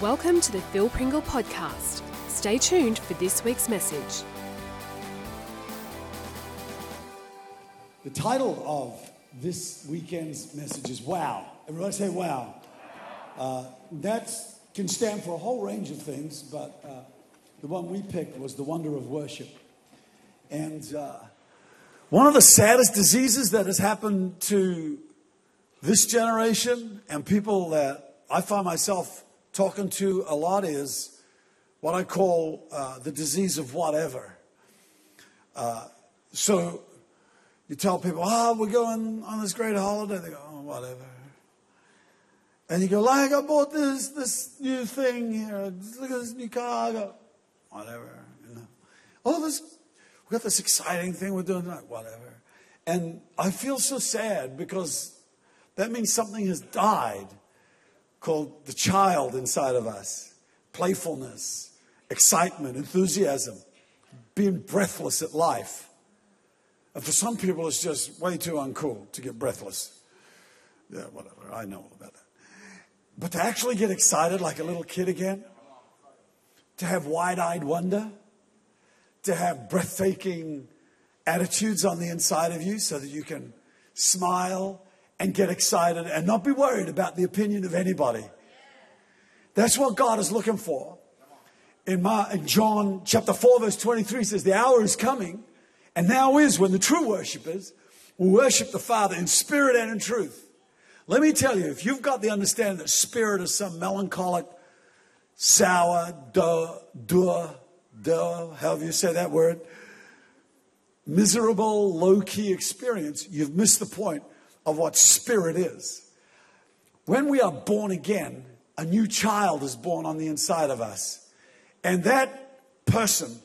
Welcome to the Phil Pringle podcast. Stay tuned for this week's message. The title of this weekend's message is Wow. Everybody say Wow. Uh, that can stand for a whole range of things, but uh, the one we picked was the wonder of worship. And uh, one of the saddest diseases that has happened to this generation and people that I find myself talking to a lot is what I call uh, the disease of whatever. Uh, so you tell people, oh, we're going on this great holiday. They go, oh, whatever. And you go, like, I bought this, this new thing here. Look at this new car. I go, whatever. You know. Oh, this, we got this exciting thing we're doing tonight. Whatever. And I feel so sad because that means something has died called the child inside of us playfulness, excitement, enthusiasm, being breathless at life. And for some people, it's just way too uncool to get breathless. Yeah, whatever. I know about that. But to actually get excited like a little kid again, to have wide eyed wonder, to have breathtaking attitudes on the inside of you so that you can smile and get excited and not be worried about the opinion of anybody. That's what God is looking for. In, my, in John chapter 4, verse 23 says, The hour is coming, and now is when the true worshippers will worship the Father in spirit and in truth. Let me tell you, if you've got the understanding that spirit is some melancholic, sour, duh, duh, duh, however you say that word, miserable, low key experience, you've missed the point of what spirit is. When we are born again, a new child is born on the inside of us. And that person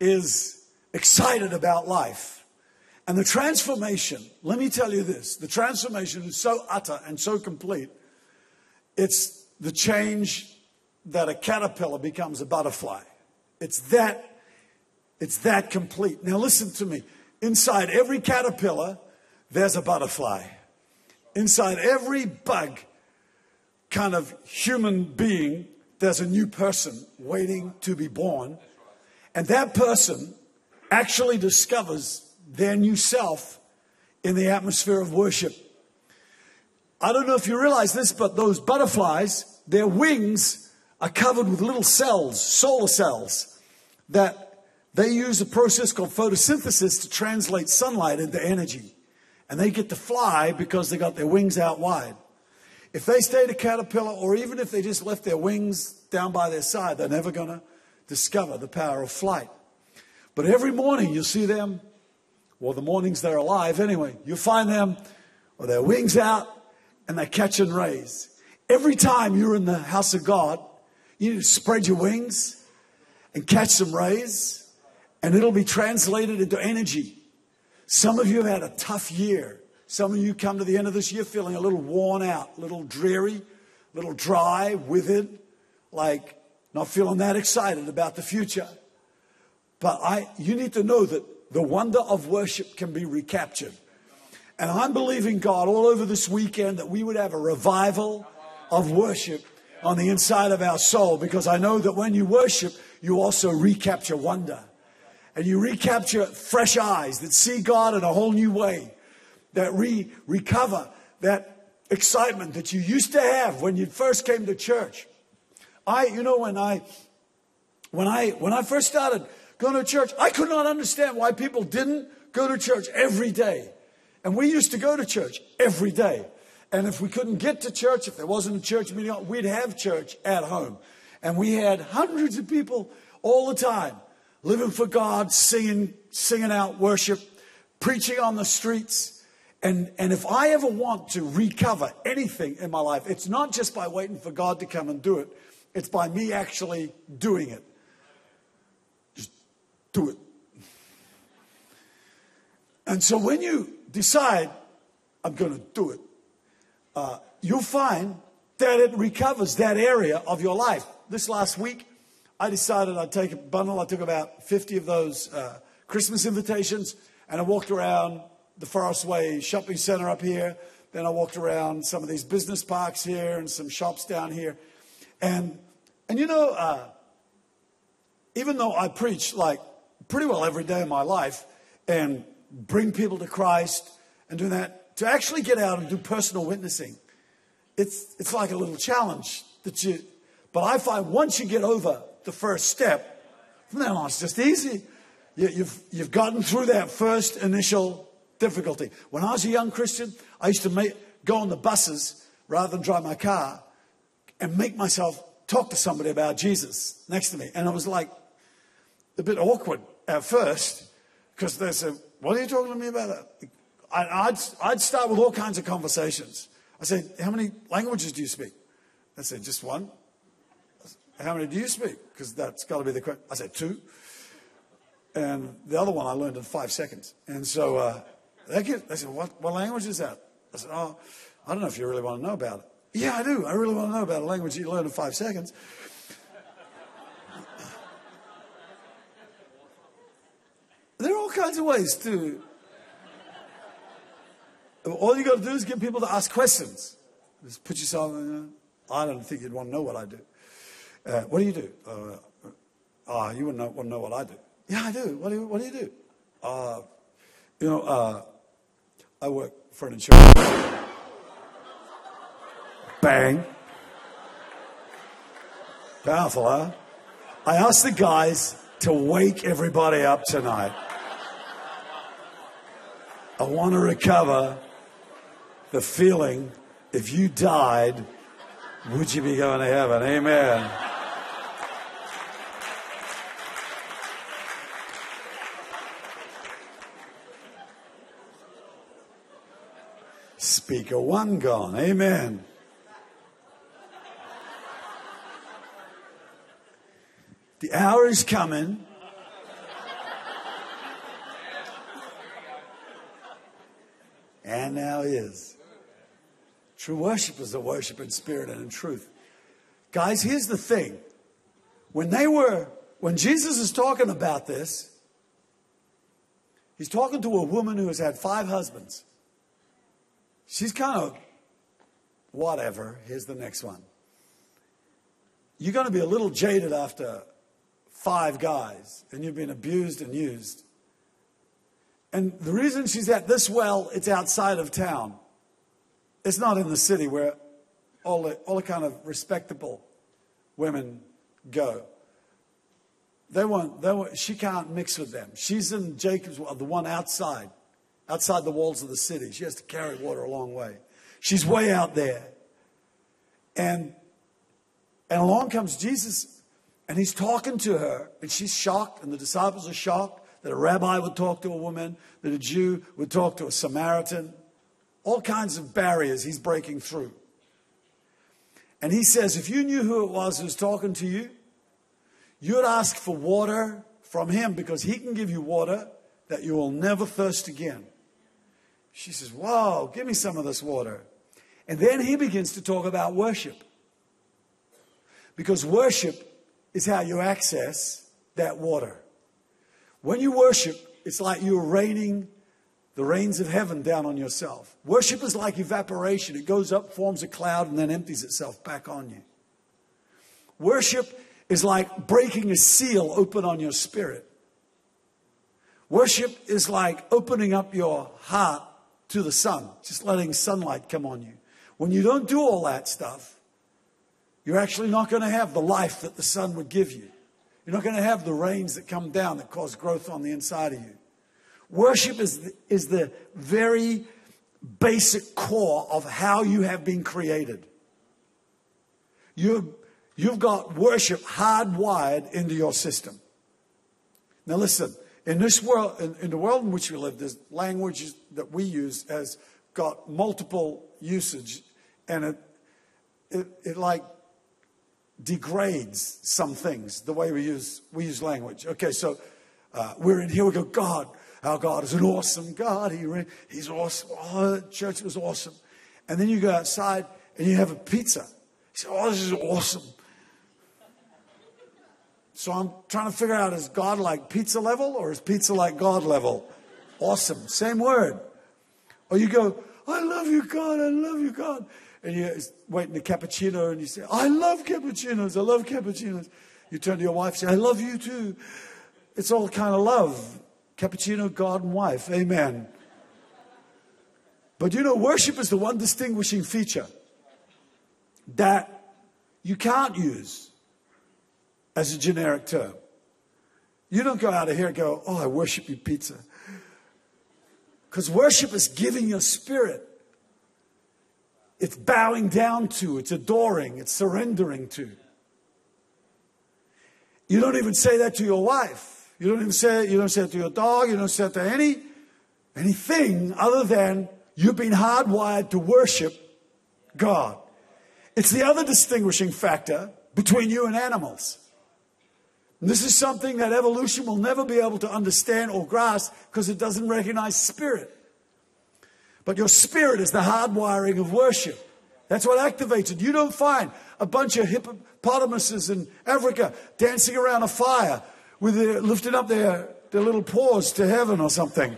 is excited about life. And the transformation, let me tell you this the transformation is so utter and so complete. It's the change that a caterpillar becomes a butterfly. It's that, it's that complete. Now listen to me. Inside every caterpillar, there's a butterfly. Inside every bug kind of human being, there's a new person waiting to be born. And that person actually discovers their new self in the atmosphere of worship. I don't know if you realize this, but those butterflies, their wings are covered with little cells, solar cells, that they use a process called photosynthesis to translate sunlight into energy. And they get to fly because they got their wings out wide. If they stayed a caterpillar, or even if they just left their wings down by their side, they're never going to discover the power of flight. But every morning you see them, well, the mornings they're alive anyway, you find them with their wings out and they're catching rays. Every time you're in the house of God, you need to spread your wings and catch some rays, and it'll be translated into energy. Some of you have had a tough year. Some of you come to the end of this year feeling a little worn out, a little dreary, a little dry, withered, like not feeling that excited about the future. But I, you need to know that the wonder of worship can be recaptured. And I'm believing God all over this weekend that we would have a revival of worship on the inside of our soul because I know that when you worship, you also recapture wonder. And you recapture fresh eyes that see God in a whole new way, that re- recover that excitement that you used to have when you first came to church. I, you know, when I, when I, when I first started going to church, I could not understand why people didn't go to church every day. And we used to go to church every day. And if we couldn't get to church, if there wasn't a church meeting, we'd have church at home. And we had hundreds of people all the time living for God, singing, singing out worship, preaching on the streets. And, and if I ever want to recover anything in my life, it's not just by waiting for God to come and do it, it's by me actually doing it. Just do it. And so when you decide, I'm going to do it, uh, you'll find that it recovers that area of your life. This last week, I decided I'd take a bundle. I took about 50 of those uh, Christmas invitations and I walked around the Forestway shopping center up here. Then I walked around some of these business parks here and some shops down here. And, and you know, uh, even though I preach like pretty well every day of my life and bring people to Christ and do that, to actually get out and do personal witnessing, it's, it's like a little challenge that you, but I find once you get over the first step, from then on it's just easy. You, you've, you've gotten through that first initial difficulty. When I was a young Christian, I used to make, go on the buses rather than drive my car and make myself talk to somebody about Jesus next to me. And it was like a bit awkward at first because they said, What are you talking to me about? I'd, I'd start with all kinds of conversations. I said, How many languages do you speak? I said, Just one. How many do you speak? Because that's got to be the question. I said, Two. And the other one I learned in five seconds. And so uh, they, they said, what, what language is that? I said, Oh, I don't know if you really want to know about it. Yeah, I do. I really want to know about a language you learn in five seconds. There are all kinds of ways to. All you got to do is get people to ask questions. Just put yourself. In, I don't think you'd want to know what I do. Uh, what do you do? Uh, uh, you wouldn't know, to know what I do. Yeah, I do. What do you, what do, you do? Uh, you know, uh, I work for an insurance. company. Bang. Powerful, huh? I asked the guys to wake everybody up tonight. I want to recover the feeling if you died, would you be going to heaven? Amen. Speaker one gone. Amen. The hour is coming. And now is. True worship is a worship in spirit and in truth. Guys, here's the thing. When they were, when Jesus is talking about this, he's talking to a woman who has had five husbands. She's kind of whatever. Here's the next one. You're going to be a little jaded after five guys and you've been abused and used. And the reason she's at this well, it's outside of town. It's not in the city where all the, all the kind of respectable women go. They won't, they won't, she can't mix with them. She's in Jacob's well, the one outside outside the walls of the city. She has to carry water a long way. She's way out there. And, and along comes Jesus, and he's talking to her, and she's shocked, and the disciples are shocked that a rabbi would talk to a woman, that a Jew would talk to a Samaritan. All kinds of barriers he's breaking through. And he says, if you knew who it was who was talking to you, you'd ask for water from him because he can give you water that you will never thirst again. She says, Whoa, give me some of this water. And then he begins to talk about worship. Because worship is how you access that water. When you worship, it's like you're raining the rains of heaven down on yourself. Worship is like evaporation. It goes up, forms a cloud, and then empties itself back on you. Worship is like breaking a seal open on your spirit. Worship is like opening up your heart to the sun, just letting sunlight come on you. When you don't do all that stuff, you're actually not going to have the life that the sun would give you. You're not going to have the rains that come down that cause growth on the inside of you. Worship is the, is the very basic core of how you have been created. You, you've got worship hardwired into your system. Now, listen, in this world, in, in the world in which we live, there's language that we use has got multiple usage, and it, it, it like degrades some things the way we use we use language. Okay, so uh, we're in here. We go, God, our God is an awesome God. He he's awesome. Oh, the church was awesome. And then you go outside and you have a pizza. You say, Oh, this is awesome. So I'm trying to figure out is God like pizza level or is pizza like God level? Awesome. Same word. Or you go, I love you, God, I love you, God. And you're waiting a cappuccino and you say, I love cappuccinos, I love cappuccinos. You turn to your wife and say, I love you too. It's all kind of love. Cappuccino, God, and wife. Amen. But you know, worship is the one distinguishing feature that you can't use as a generic term. You don't go out of here and go, Oh, I worship you, pizza. Because worship is giving your spirit. It's bowing down to, it's adoring, it's surrendering to. You don't even say that to your wife. You don't even say it, you don't say it to your dog, you don't say it to any anything other than you've been hardwired to worship God. It's the other distinguishing factor between you and animals. This is something that evolution will never be able to understand or grasp because it doesn't recognize spirit. But your spirit is the hardwiring of worship. That's what activates it. You don't find a bunch of hippopotamuses in Africa dancing around a fire with their, lifting up their, their little paws to heaven or something.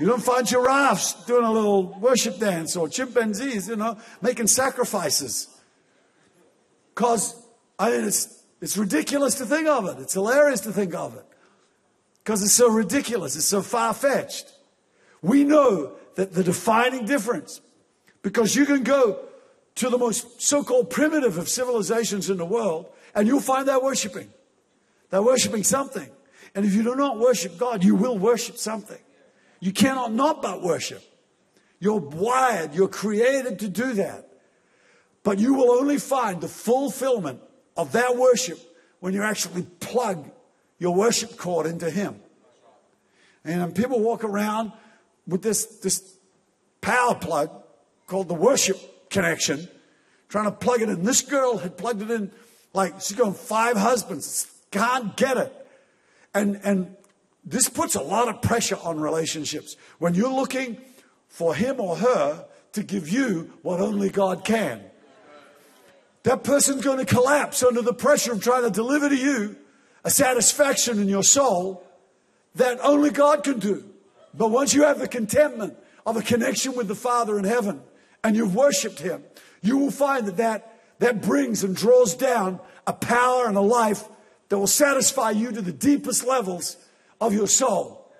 You don't find giraffes doing a little worship dance or chimpanzees, you know, making sacrifices. Because, I mean, it's it's ridiculous to think of it. It's hilarious to think of it. Because it's so ridiculous. It's so far fetched. We know that the defining difference, because you can go to the most so called primitive of civilizations in the world, and you'll find they're worshiping. They're worshiping something. And if you do not worship God, you will worship something. You cannot not but worship. You're wired, you're created to do that. But you will only find the fulfillment of that worship when you actually plug your worship cord into Him. And people walk around with this, this power plug called the worship connection, trying to plug it in. This girl had plugged it in like she's got five husbands, can't get it. And, and this puts a lot of pressure on relationships when you're looking for him or her to give you what only God can. That person's going to collapse under the pressure of trying to deliver to you a satisfaction in your soul that only God can do. But once you have the contentment of a connection with the Father in heaven and you've worshiped Him, you will find that that, that brings and draws down a power and a life that will satisfy you to the deepest levels of your soul.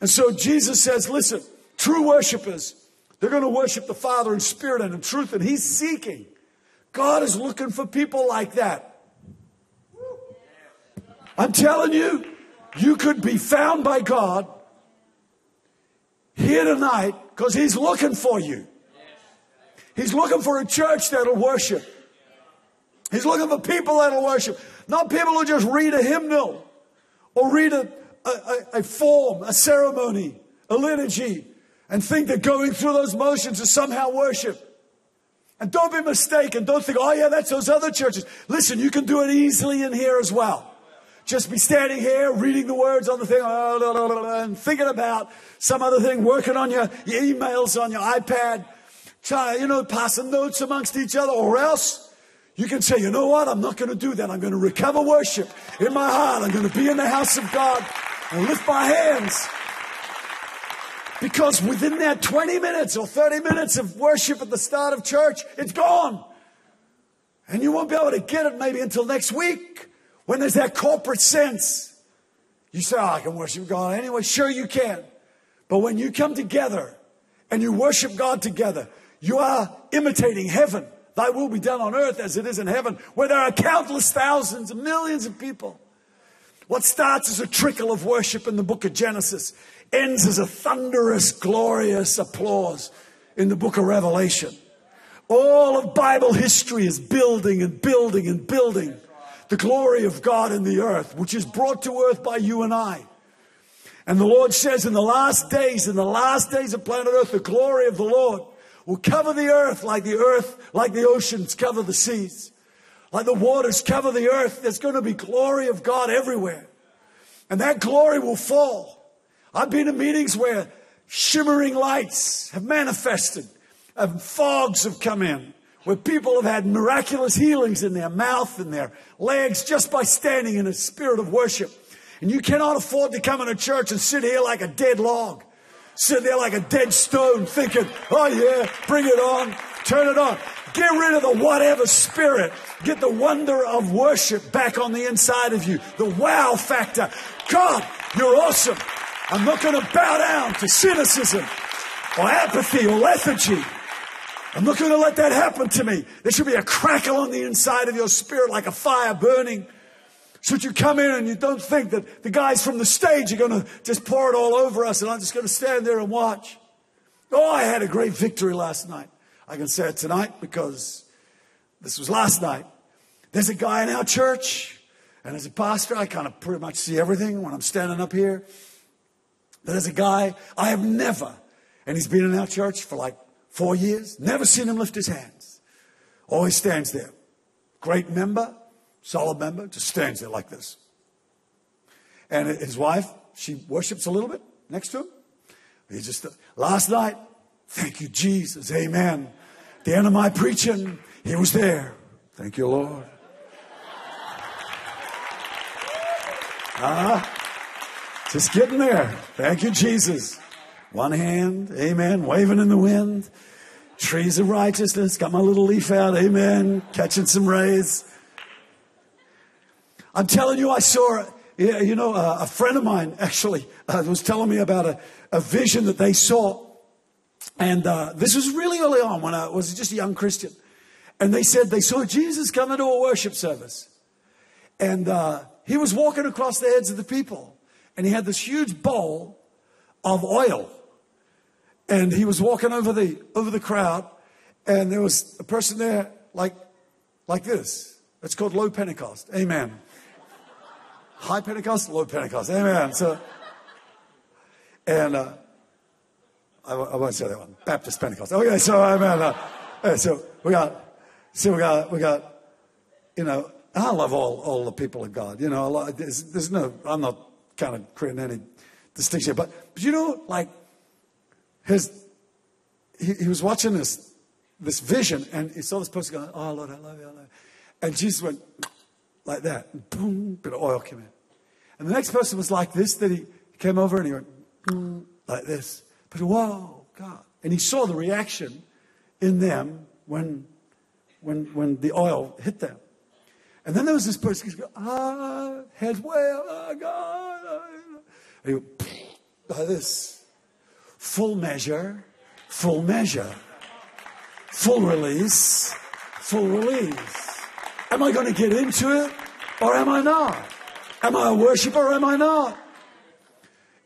And so Jesus says, listen, true worshipers, they're going to worship the Father in spirit and in truth, and He's seeking God is looking for people like that. I'm telling you, you could be found by God here tonight because He's looking for you. He's looking for a church that'll worship. He's looking for people that'll worship. Not people who just read a hymnal or read a, a, a form, a ceremony, a liturgy, and think that going through those motions is somehow worship. And don't be mistaken. Don't think, oh yeah, that's those other churches. Listen, you can do it easily in here as well. Just be standing here, reading the words on the thing, oh, and thinking about some other thing, working on your, your emails on your iPad, trying, you know, passing notes amongst each other, or else you can say, you know what? I'm not going to do that. I'm going to recover worship in my heart. I'm going to be in the house of God and lift my hands because within that 20 minutes or 30 minutes of worship at the start of church, it's gone. And you won't be able to get it maybe until next week when there's that corporate sense. You say, oh, I can worship God anyway. Sure, you can. But when you come together and you worship God together, you are imitating heaven. Thy will be done on earth as it is in heaven, where there are countless thousands and millions of people. What starts as a trickle of worship in the book of Genesis ends as a thunderous, glorious applause in the book of Revelation. All of Bible history is building and building and building the glory of God in the earth, which is brought to earth by you and I. And the Lord says in the last days, in the last days of planet earth, the glory of the Lord will cover the earth like the earth, like the oceans cover the seas, like the waters cover the earth. There's going to be glory of God everywhere. And that glory will fall I've been in meetings where shimmering lights have manifested and fogs have come in, where people have had miraculous healings in their mouth and their legs just by standing in a spirit of worship. And you cannot afford to come in a church and sit here like a dead log. sitting there like a dead stone thinking, oh yeah, bring it on, turn it on. Get rid of the whatever spirit. Get the wonder of worship back on the inside of you. The wow factor. God, you're awesome. I'm not going to bow down to cynicism or apathy or lethargy. I'm not going to let that happen to me. There should be a crackle on the inside of your spirit like a fire burning. That you come in and you don't think that the guys from the stage are going to just pour it all over us and I'm just going to stand there and watch. Oh, I had a great victory last night. I can say it tonight because this was last night. There's a guy in our church, and as a pastor, I kind of pretty much see everything when I'm standing up here. There's a guy I have never, and he's been in our church for like four years, never seen him lift his hands. Always stands there. Great member, solid member, just stands there like this. And his wife, she worships a little bit next to him. He just, last night, thank you, Jesus, amen. The end of my preaching, he was there. Thank you, Lord. Ah, uh, just getting there. Thank you, Jesus. One hand, amen, waving in the wind. Trees of righteousness. Got my little leaf out, amen, catching some rays. I'm telling you, I saw, you know, a friend of mine actually uh, was telling me about a, a vision that they saw and uh, this was really early on when I was just a young Christian. And they said they saw Jesus come into a worship service. And uh, he was walking across the heads of the people. And he had this huge bowl of oil. And he was walking over the, over the crowd. And there was a person there like, like this. It's called low Pentecost. Amen. High Pentecost, low Pentecost. Amen. So, and uh, I, won't say that one. Baptist Pentecost. Okay, so I mean, uh, so we got, so we got, we got, you know, I love all, all the people of God. You know, there's, there's no, I'm not kind of creating any distinction, but, but you know, like, his, he, he was watching this, this vision and he saw this person going, Oh Lord, I love you, I love you. And Jesus went like that, boom, bit of oil came in. And the next person was like this, that he came over and he went, boom, like this. But whoa, God. And he saw the reaction in them when, when, when the oil hit them. And then there was this person who's going, ah, heads way up, oh God. And went, like this. Full measure, full measure. Full release, full release. Am I going to get into it or am I not? Am I a worshiper or am I not?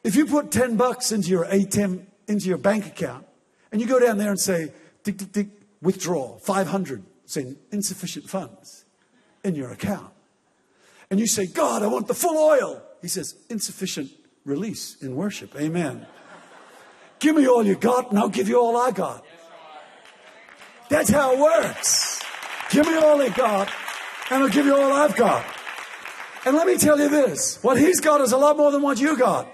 If you put 10 bucks into your ATM into your bank account and you go down there and say, tick, tick, tick, withdraw 500, saying insufficient funds in your account. And you say, God, I want the full oil. He says, insufficient release in worship. Amen. Give me all you got and I'll give you all I got. That's how it works. Give me all you got and I'll give you all I've got. And let me tell you this what he's got is a lot more than what you got.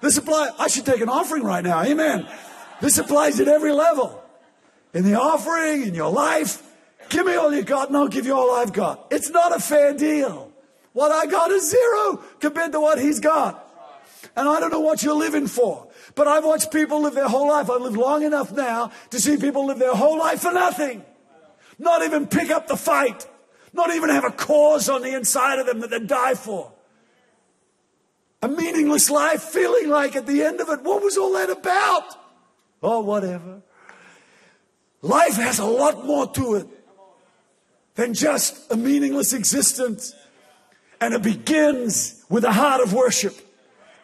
This applies, I should take an offering right now. Amen. This applies at every level. In the offering, in your life. Give me all you got and I'll give you all I've got. It's not a fair deal. What I got is zero compared to what he's got. And I don't know what you're living for. But I've watched people live their whole life. I've lived long enough now to see people live their whole life for nothing. Not even pick up the fight. Not even have a cause on the inside of them that they die for a meaningless life, feeling like at the end of it, what was all that about? Oh, whatever. Life has a lot more to it than just a meaningless existence. And it begins with a heart of worship.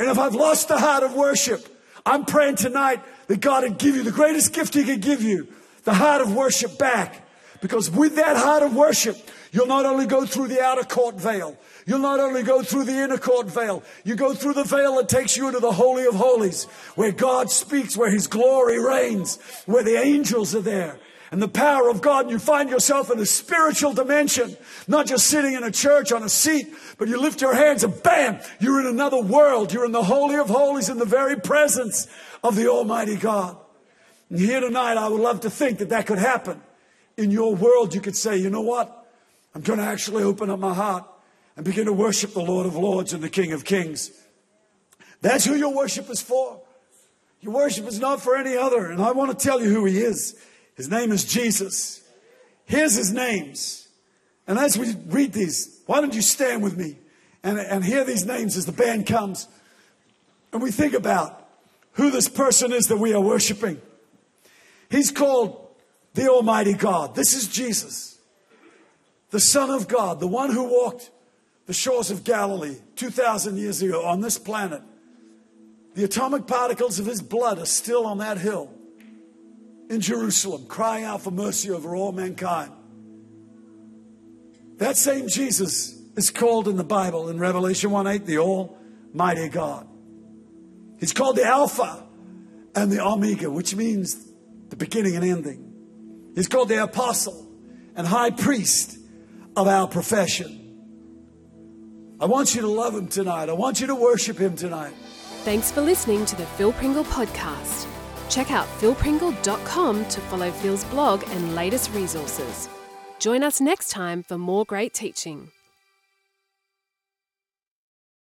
And if I've lost the heart of worship, I'm praying tonight that God would give you the greatest gift He could give you the heart of worship back. Because with that heart of worship, you'll not only go through the outer court veil, You'll not only go through the inner court veil, you go through the veil that takes you into the Holy of Holies, where God speaks, where His glory reigns, where the angels are there. And the power of God, you find yourself in a spiritual dimension, not just sitting in a church on a seat, but you lift your hands and bam, you're in another world. You're in the Holy of Holies in the very presence of the Almighty God. And here tonight, I would love to think that that could happen. In your world, you could say, you know what? I'm going to actually open up my heart and begin to worship the Lord of Lords and the King of Kings. That's who your worship is for. Your worship is not for any other. And I want to tell you who he is. His name is Jesus. Here's his names. And as we read these, why don't you stand with me and, and hear these names as the band comes and we think about who this person is that we are worshiping. He's called the Almighty God. This is Jesus, the Son of God, the one who walked the shores of Galilee 2,000 years ago on this planet. The atomic particles of his blood are still on that hill in Jerusalem, crying out for mercy over all mankind. That same Jesus is called in the Bible in Revelation 1 8 the Almighty God. He's called the Alpha and the Omega, which means the beginning and ending. He's called the Apostle and High Priest of our profession. I want you to love him tonight. I want you to worship him tonight. Thanks for listening to the Phil Pringle podcast. Check out philpringle.com to follow Phil's blog and latest resources. Join us next time for more great teaching.